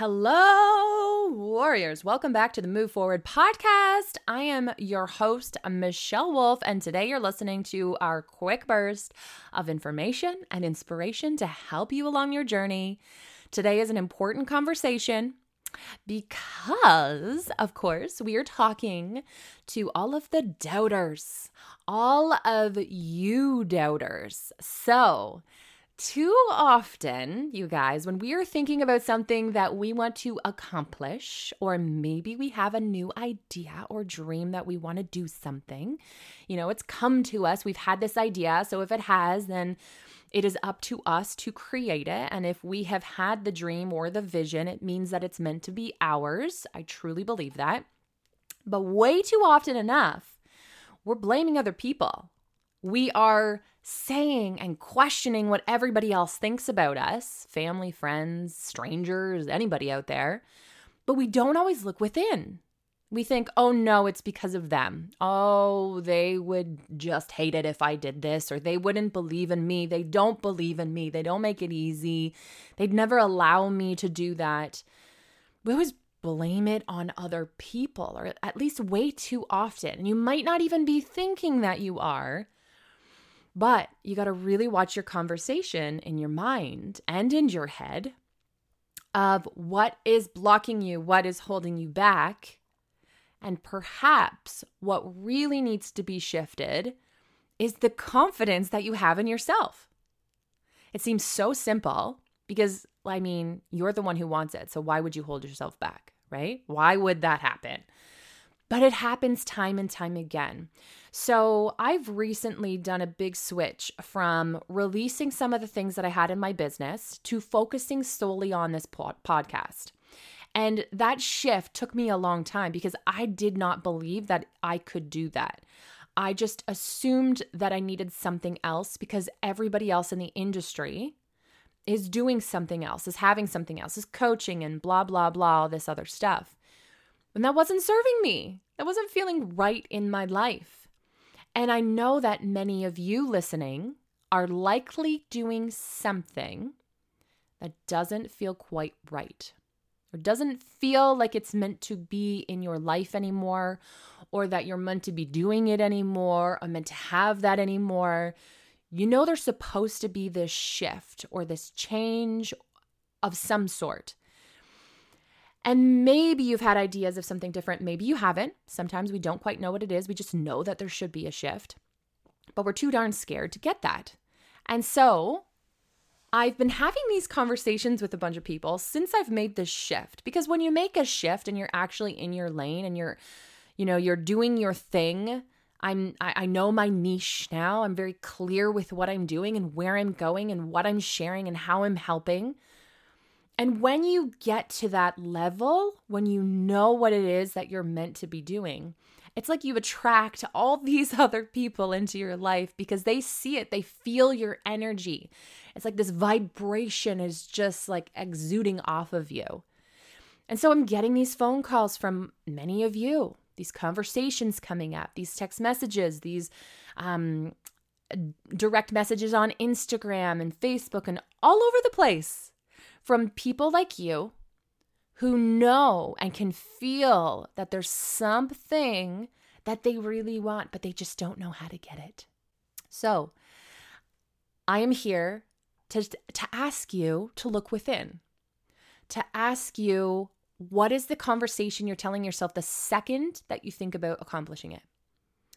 Hello, warriors. Welcome back to the Move Forward podcast. I am your host, Michelle Wolf, and today you're listening to our quick burst of information and inspiration to help you along your journey. Today is an important conversation because, of course, we are talking to all of the doubters, all of you doubters. So, too often, you guys, when we are thinking about something that we want to accomplish, or maybe we have a new idea or dream that we want to do something, you know, it's come to us. We've had this idea. So if it has, then it is up to us to create it. And if we have had the dream or the vision, it means that it's meant to be ours. I truly believe that. But way too often enough, we're blaming other people. We are saying and questioning what everybody else thinks about us family, friends, strangers, anybody out there. But we don't always look within. We think, oh no, it's because of them. Oh, they would just hate it if I did this, or they wouldn't believe in me. They don't believe in me. They don't make it easy. They'd never allow me to do that. We always blame it on other people, or at least way too often. And you might not even be thinking that you are. But you got to really watch your conversation in your mind and in your head of what is blocking you, what is holding you back, and perhaps what really needs to be shifted is the confidence that you have in yourself. It seems so simple because, I mean, you're the one who wants it. So why would you hold yourself back, right? Why would that happen? But it happens time and time again. So, I've recently done a big switch from releasing some of the things that I had in my business to focusing solely on this pod- podcast. And that shift took me a long time because I did not believe that I could do that. I just assumed that I needed something else because everybody else in the industry is doing something else, is having something else, is coaching and blah, blah, blah, all this other stuff. And that wasn't serving me. That wasn't feeling right in my life. And I know that many of you listening are likely doing something that doesn't feel quite right or doesn't feel like it's meant to be in your life anymore or that you're meant to be doing it anymore or meant to have that anymore. You know, there's supposed to be this shift or this change of some sort. And maybe you've had ideas of something different. Maybe you haven't. Sometimes we don't quite know what it is. We just know that there should be a shift, but we're too darn scared to get that. And so I've been having these conversations with a bunch of people since I've made this shift because when you make a shift and you're actually in your lane and you're, you know, you're doing your thing. I'm I, I know my niche now. I'm very clear with what I'm doing and where I'm going and what I'm sharing and how I'm helping. And when you get to that level, when you know what it is that you're meant to be doing, it's like you attract all these other people into your life because they see it, they feel your energy. It's like this vibration is just like exuding off of you. And so I'm getting these phone calls from many of you, these conversations coming up, these text messages, these um, direct messages on Instagram and Facebook and all over the place from people like you who know and can feel that there's something that they really want, but they just don't know how to get it. So, I am here to, to ask you to look within, to ask you what is the conversation you're telling yourself the second that you think about accomplishing it?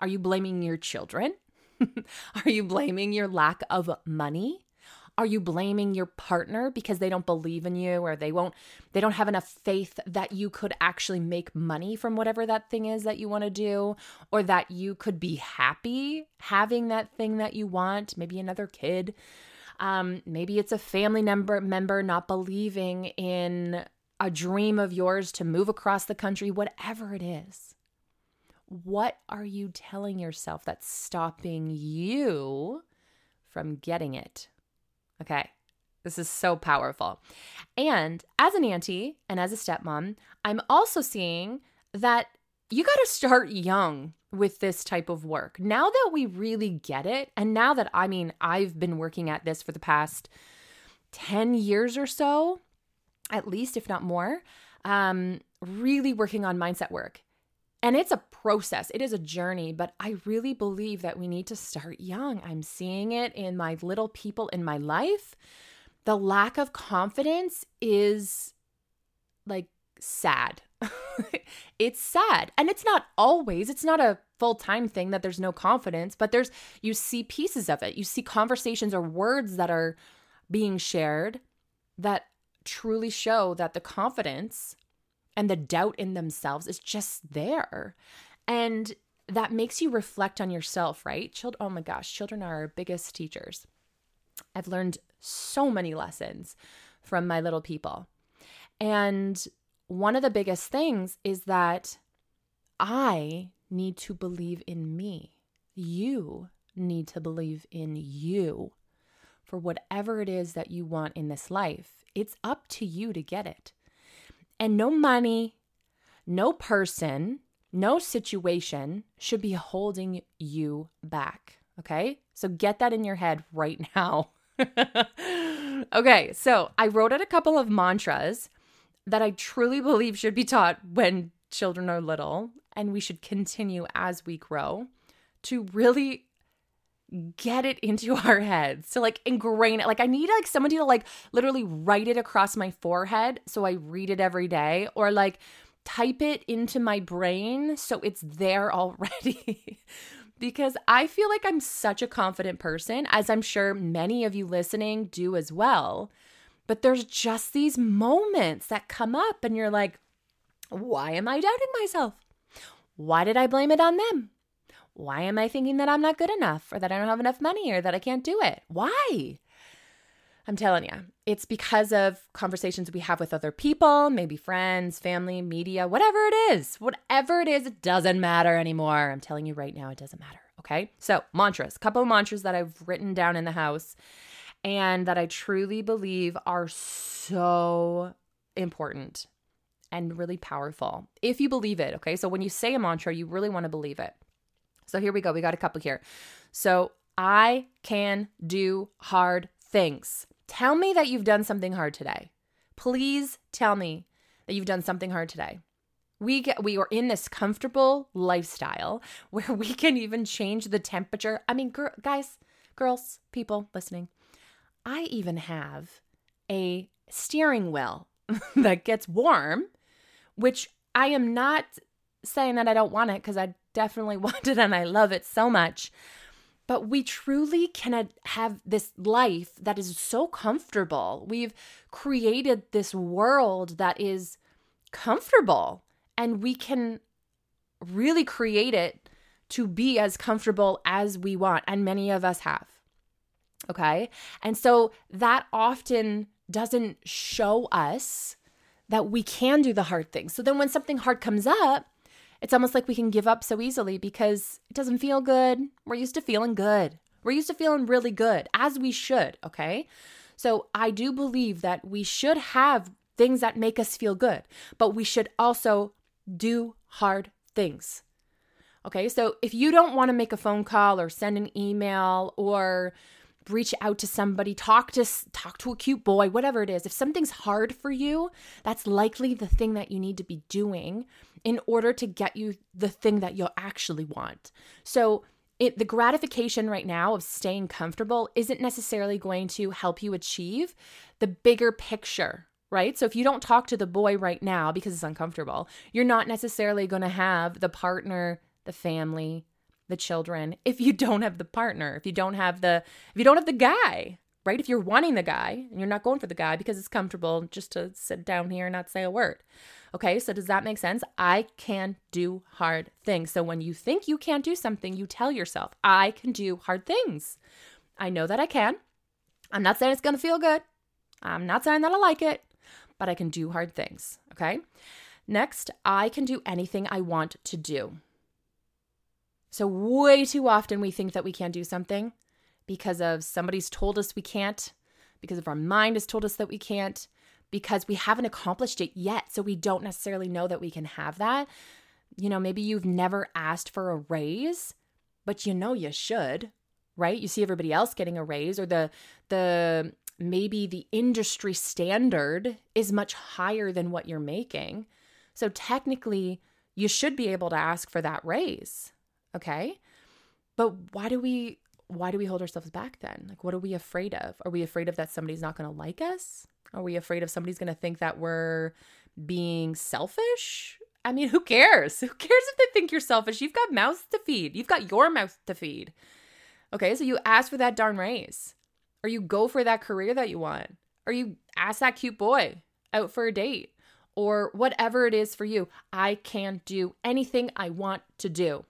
Are you blaming your children? Are you blaming your lack of money? Are you blaming your partner because they don't believe in you or they won't they don't have enough faith that you could actually make money from whatever that thing is that you want to do or that you could be happy having that thing that you want, maybe another kid. Um, maybe it's a family member member not believing in a dream of yours to move across the country, whatever it is. What are you telling yourself that's stopping you from getting it? Okay. This is so powerful. And as an auntie and as a stepmom, I'm also seeing that you got to start young with this type of work. Now that we really get it, and now that I mean, I've been working at this for the past 10 years or so, at least, if not more, um, really working on mindset work. And it's a process, it is a journey, but I really believe that we need to start young. I'm seeing it in my little people in my life. The lack of confidence is like sad. it's sad. And it's not always, it's not a full time thing that there's no confidence, but there's, you see pieces of it. You see conversations or words that are being shared that truly show that the confidence and the doubt in themselves is just there. And that makes you reflect on yourself, right? Children, oh my gosh, children are our biggest teachers. I've learned so many lessons from my little people. And one of the biggest things is that I need to believe in me. You need to believe in you for whatever it is that you want in this life. It's up to you to get it. And no money, no person, no situation should be holding you back. Okay. So get that in your head right now. okay. So I wrote out a couple of mantras that I truly believe should be taught when children are little, and we should continue as we grow to really get it into our heads to like ingrain it. Like i need like somebody to like literally write it across my forehead so i read it every day or like type it into my brain so it's there already. Because i feel like i'm such a confident person as i'm sure many of you listening do as well. But there's just these moments that come up and you're like why am i doubting myself? Why did i blame it on them why am I thinking that I'm not good enough or that I don't have enough money or that I can't do it? Why? I'm telling you, it's because of conversations we have with other people, maybe friends, family, media, whatever it is. Whatever it is, it doesn't matter anymore. I'm telling you right now, it doesn't matter. Okay. So, mantras, a couple of mantras that I've written down in the house and that I truly believe are so important and really powerful if you believe it. Okay. So, when you say a mantra, you really want to believe it. So here we go. We got a couple here. So I can do hard things. Tell me that you've done something hard today. Please tell me that you've done something hard today. We get we are in this comfortable lifestyle where we can even change the temperature. I mean, gr- guys, girls, people listening, I even have a steering wheel that gets warm, which I am not saying that I don't want it because I definitely want it and I love it so much. But we truly can have this life that is so comfortable. We've created this world that is comfortable, and we can really create it to be as comfortable as we want. And many of us have. Okay. And so that often doesn't show us that we can do the hard things. So then when something hard comes up, it's almost like we can give up so easily because it doesn't feel good. We're used to feeling good. We're used to feeling really good, as we should, okay? So I do believe that we should have things that make us feel good, but we should also do hard things. Okay, so if you don't want to make a phone call or send an email or reach out to somebody, talk to talk to a cute boy, whatever it is. If something's hard for you, that's likely the thing that you need to be doing in order to get you the thing that you'll actually want. So, it, the gratification right now of staying comfortable isn't necessarily going to help you achieve the bigger picture, right? So if you don't talk to the boy right now because it's uncomfortable, you're not necessarily going to have the partner, the family, the children if you don't have the partner, if you don't have the if you don't have the guy, right? If you're wanting the guy and you're not going for the guy because it's comfortable just to sit down here and not say a word. Okay, so does that make sense? I can do hard things. So when you think you can't do something, you tell yourself, I can do hard things. I know that I can. I'm not saying it's to feel good. I'm not saying that I like it, but I can do hard things. Okay. Next, I can do anything I want to do. So, way too often we think that we can't do something because of somebody's told us we can't, because of our mind has told us that we can't, because we haven't accomplished it yet. So, we don't necessarily know that we can have that. You know, maybe you've never asked for a raise, but you know you should, right? You see everybody else getting a raise or the the maybe the industry standard is much higher than what you're making. So technically, you should be able to ask for that raise. Okay? But why do we why do we hold ourselves back then? Like what are we afraid of? Are we afraid of that somebody's not going to like us? Are we afraid of somebody's going to think that we're being selfish? I mean, who cares? Who cares if they think you're selfish? You've got mouths to feed. You've got your mouth to feed. Okay, so you ask for that darn raise, or you go for that career that you want, or you ask that cute boy out for a date, or whatever it is for you. I can do anything I want to do.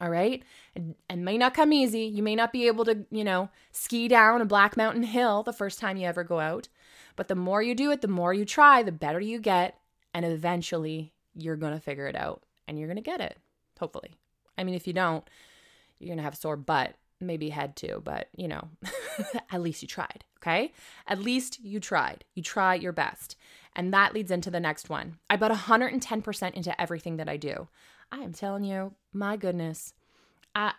All right. And, may not come easy. You may not be able to, you know, ski down a Black Mountain Hill the first time you ever go out. But the more you do it, the more you try, the better you get. And eventually you're going to figure it out and you're going to get it, hopefully. I mean, if you don't, you're going to have sore butt, maybe head too, but you know, at least you tried. Okay. At least you tried. You try your best. And that leads into the next one. I put 110% into everything that I do. I am telling you, my goodness.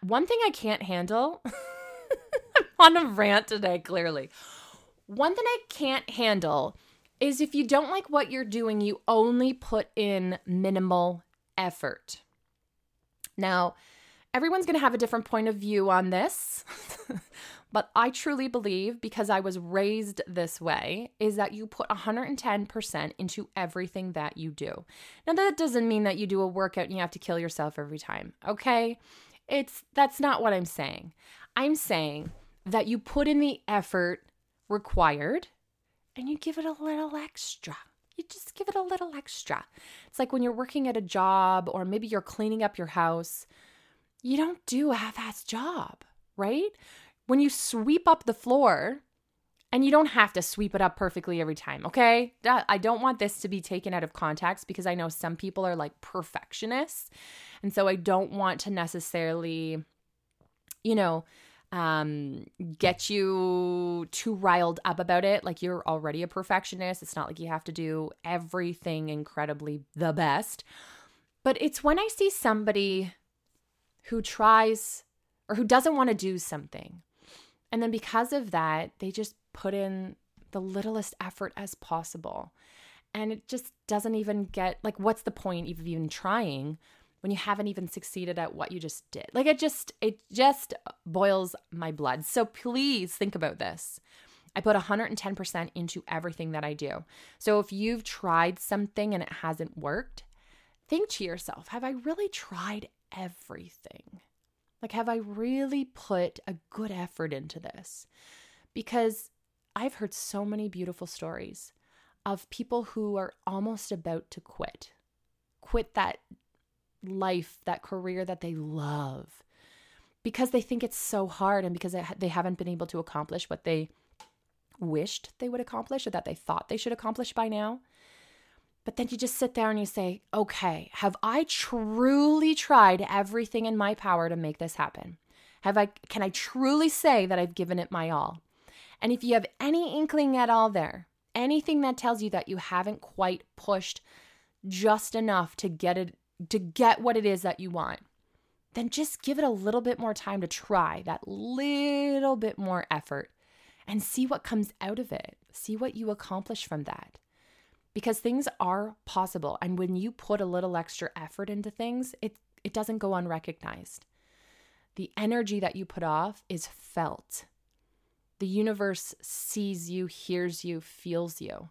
One thing I can't handle, I'm on a rant today, clearly. One thing I can't handle is if you don't like what you're doing, you only put in minimal effort. Now, everyone's going to have a different point of view on this. but I truly believe because I was raised this way is that you put 110% into everything that you do. Now that doesn't mean that you do a workout and you have to kill yourself every time, okay? It's that's not what I'm saying. I'm saying that you put in the effort required and you give it a little extra. You just give it a little extra. It's like when you're working at a job or maybe you're cleaning up your house, you don't do a half ass job, right? When you sweep up the floor, and you don't have to sweep it up perfectly every time, okay? I don't want this to be taken out of context because I know some people are like perfectionists. And so I don't want to necessarily, you know, um, get you too riled up about it. Like you're already a perfectionist. It's not like you have to do everything incredibly the best. But it's when I see somebody who tries or who doesn't want to do something. And then because of that, they just put in the littlest effort as possible. And it just doesn't even get like, what's the point of even trying when you haven't even succeeded at what you just did. Like it just it just boils my blood. So please think about this. I put 110% into everything that I do. So if you've tried something and it hasn't worked, think to yourself, have I really tried everything? Like have I really put a good effort into this? Because I've heard so many beautiful stories of people who are almost about to quit. Quit that life, that career that they love because they think it's so hard and because they haven't been able to accomplish what they wished they would accomplish or that they thought they should accomplish by now. But then you just sit there and you say, okay, have I truly tried everything in my power to make this happen? Have I can I truly say that I've given it my all? And if you have any inkling at all there, anything that tells you that you haven't quite pushed just enough to get it to get what it is that you want, then just give it a little bit more time to try that little bit more effort and see what comes out of it. See what you accomplish from that. Because things are possible. And when you put a little extra effort into things, it, it doesn't go unrecognized. The energy that you put off is felt. The universe sees you, hears you, feels you.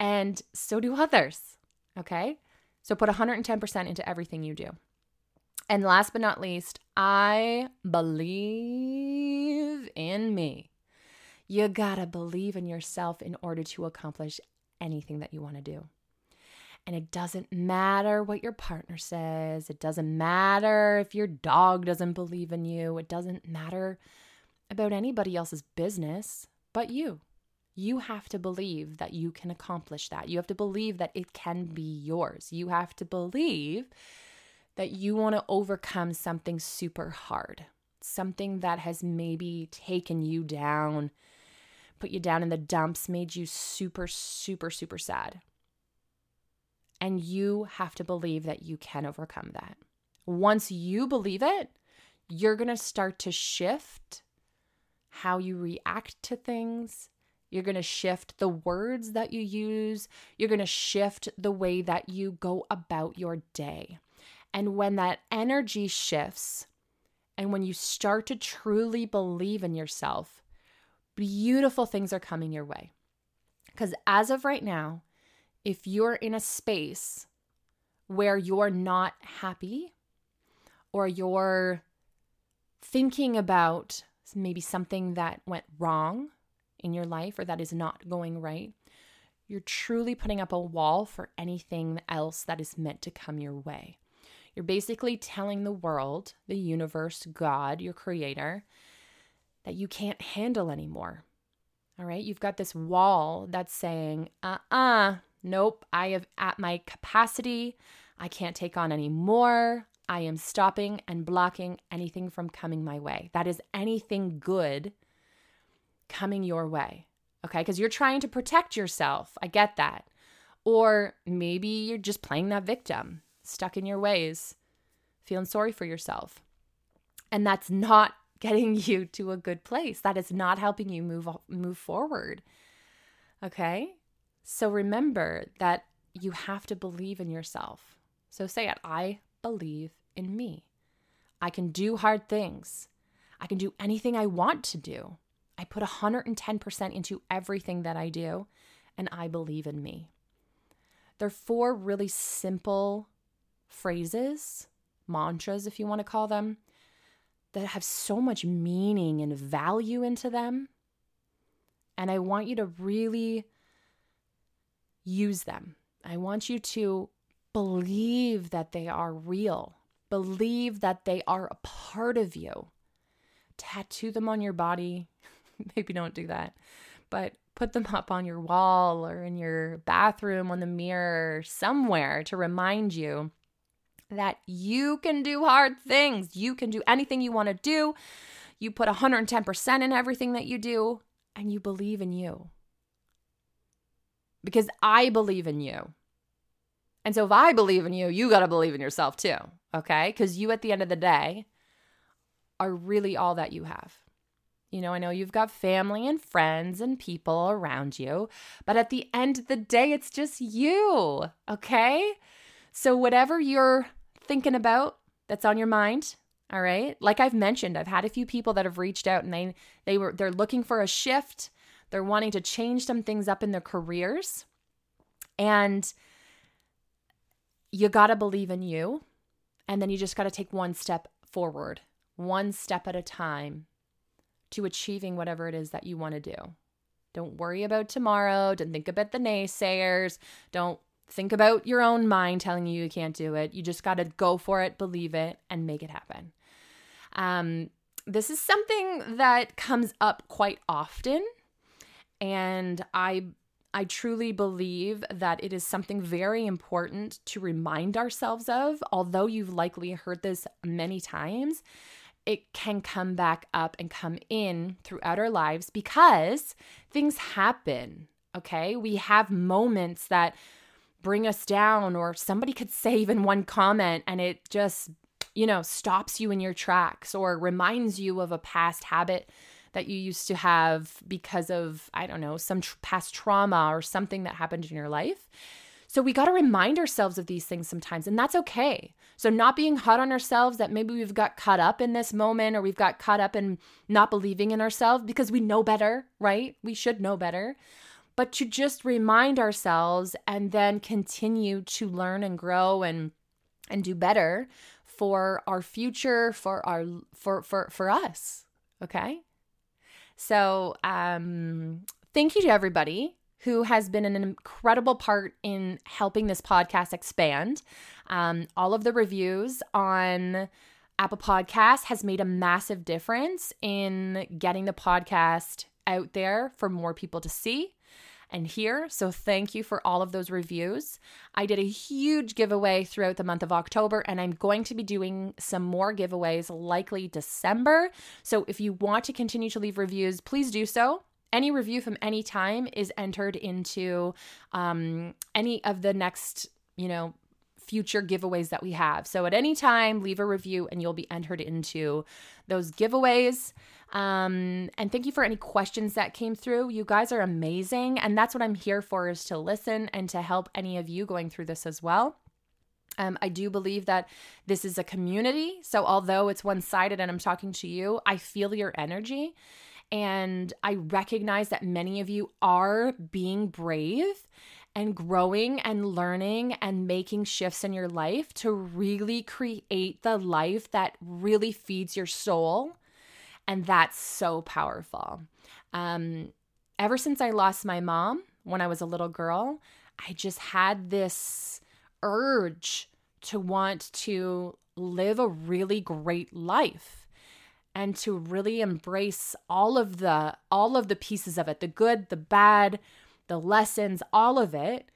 And so do others. Okay? So put 110% into everything you do. And last but not least, I believe in me. You gotta believe in yourself in order to accomplish anything that you wanna do. And it doesn't matter what your partner says. It doesn't matter if your dog doesn't believe in you. It doesn't matter about anybody else's business but you. You have to believe that you can accomplish that. You have to believe that it can be yours. You have to believe that you want to overcome something super hard, something that has maybe taken you down, put you down in the dumps, made you super, super, super sad. And you have to believe that you can overcome that. Once you believe it, you're going to start to shift how you react to things You're going to shift the words that you use. You're going to shift the way that you go about your day. And when that energy shifts, and when you start to truly believe in yourself, beautiful things are coming your way. Because as of right now, if you're in a space where you're not happy or you're thinking about maybe something that went wrong in your life or that is not going right, you're truly putting up a wall for anything else that is meant to come your way. You're basically telling the world, the universe, God, your creator, that you can't handle anymore. All right. You've got this wall that's saying, uh uh-uh, uh, nope, I have at my capacity. I can't take on any more. I am stopping and blocking anything from coming my way. That is anything good coming your way. Okay. Because you're trying to protect yourself. I get that. Or maybe you're just playing that victim, stuck in your ways, feeling sorry for yourself. And that's not getting you to a good place. That is not helping you move move forward. Okay? So remember that you have to believe in yourself. So say it, I believe in me. I can do hard things. I can do anything I want to do. I put 110% into everything that I do, and I believe in me. They're four really simple phrases, mantras, if you want to call them, that have so much meaning and value into them. And I want you to really use them. I want you to believe that they are real, believe that they are a part of you. Tattoo them on your body. Maybe don't do that, but put them up on your wall or in your bathroom on the mirror, somewhere to remind you that you can do hard things. You can do anything you want to do. You put 110% in everything that you do, and you believe in you. Because I believe in you. And so if I believe in you, you got to believe in yourself too. Okay. Because you, at the end of the day, are really all that you have. You know, I know you've got family and friends and people around you, but at the end of the day, it's just you. Okay. So, whatever you're thinking about that's on your mind, all right? Like I've mentioned, I've had a few people that have reached out and they they were they're looking for a shift. They're wanting to change some things up in their careers. And you got to believe in you. And then you just got to take one step forward, one step at a time to achieving whatever it is that you want to do. Don't worry about tomorrow. Don't think about the naysayers. Don't think about your own mind telling you you can't do it. You just got to go for it, believe it, and make it happen. Um, this is something that comes up quite often, and I I truly believe that it is something very important to remind ourselves of. Although you've likely heard this many times, it can come back up and come in throughout our lives because things happen. Okay. We have moments that bring us down, or somebody could say even one comment and it just, you know, stops you in your tracks or reminds you of a past habit that you used to have because of, I don't know, some tr- past trauma or something that happened in your life. So we got to remind ourselves of these things sometimes, and that's okay. So, not being hard on ourselves that maybe we've got caught up in this moment or we've got caught up in not believing in ourselves because we know better, right? We should know better but to just remind ourselves and then continue to learn and grow and and do better for our future for our for for for us okay? So um thank you to everybody who has been an incredible part in helping this podcast expand. Um, all of the reviews on apple podcast has made a massive difference in getting the podcast out there for more people to see and hear. So thank you for all of those reviews. I did a huge giveaway throughout the month of October, and I'm going to be doing some more giveaways likely December. So if you want to continue to leave reviews, please do so. Any review from any time is entered into um, any of the next, you know, future giveaways that we have. So at any time, leave a review and you'll be entered into those giveaways. Um, and thank you for any questions that came through. You guys are amazing. And that's what I'm here for is to listen and to help any of you going through this as well. Um, I do believe that this is a community. So, although it's one sided and I'm talking to you, I feel your energy. And I recognize that many of you are being brave and growing and learning and making shifts in your life to really create the life that really feeds your soul. And that's so powerful. Um, ever since I lost my mom when I was a little girl, I just had this urge to want to live a really great life and to really embrace all of the all of the pieces of it the good the bad the lessons all of it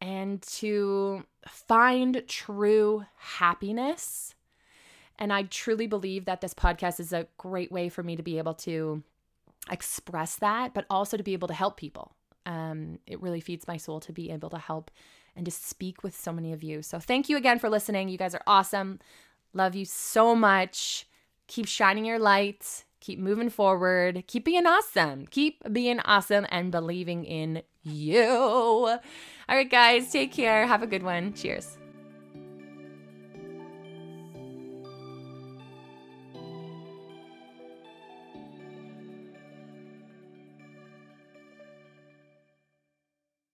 and to find true happiness and i truly believe that this podcast is a great way for me to be able to express that but also to be able to help people um, it really feeds my soul to be able to help and to speak with so many of you. So thank you again for listening. You guys are awesome. Love you so much. Keep shining your light. Keep moving forward. Keep being awesome. Keep being awesome and believing in you. All right, guys, take care. Have a good one. Cheers.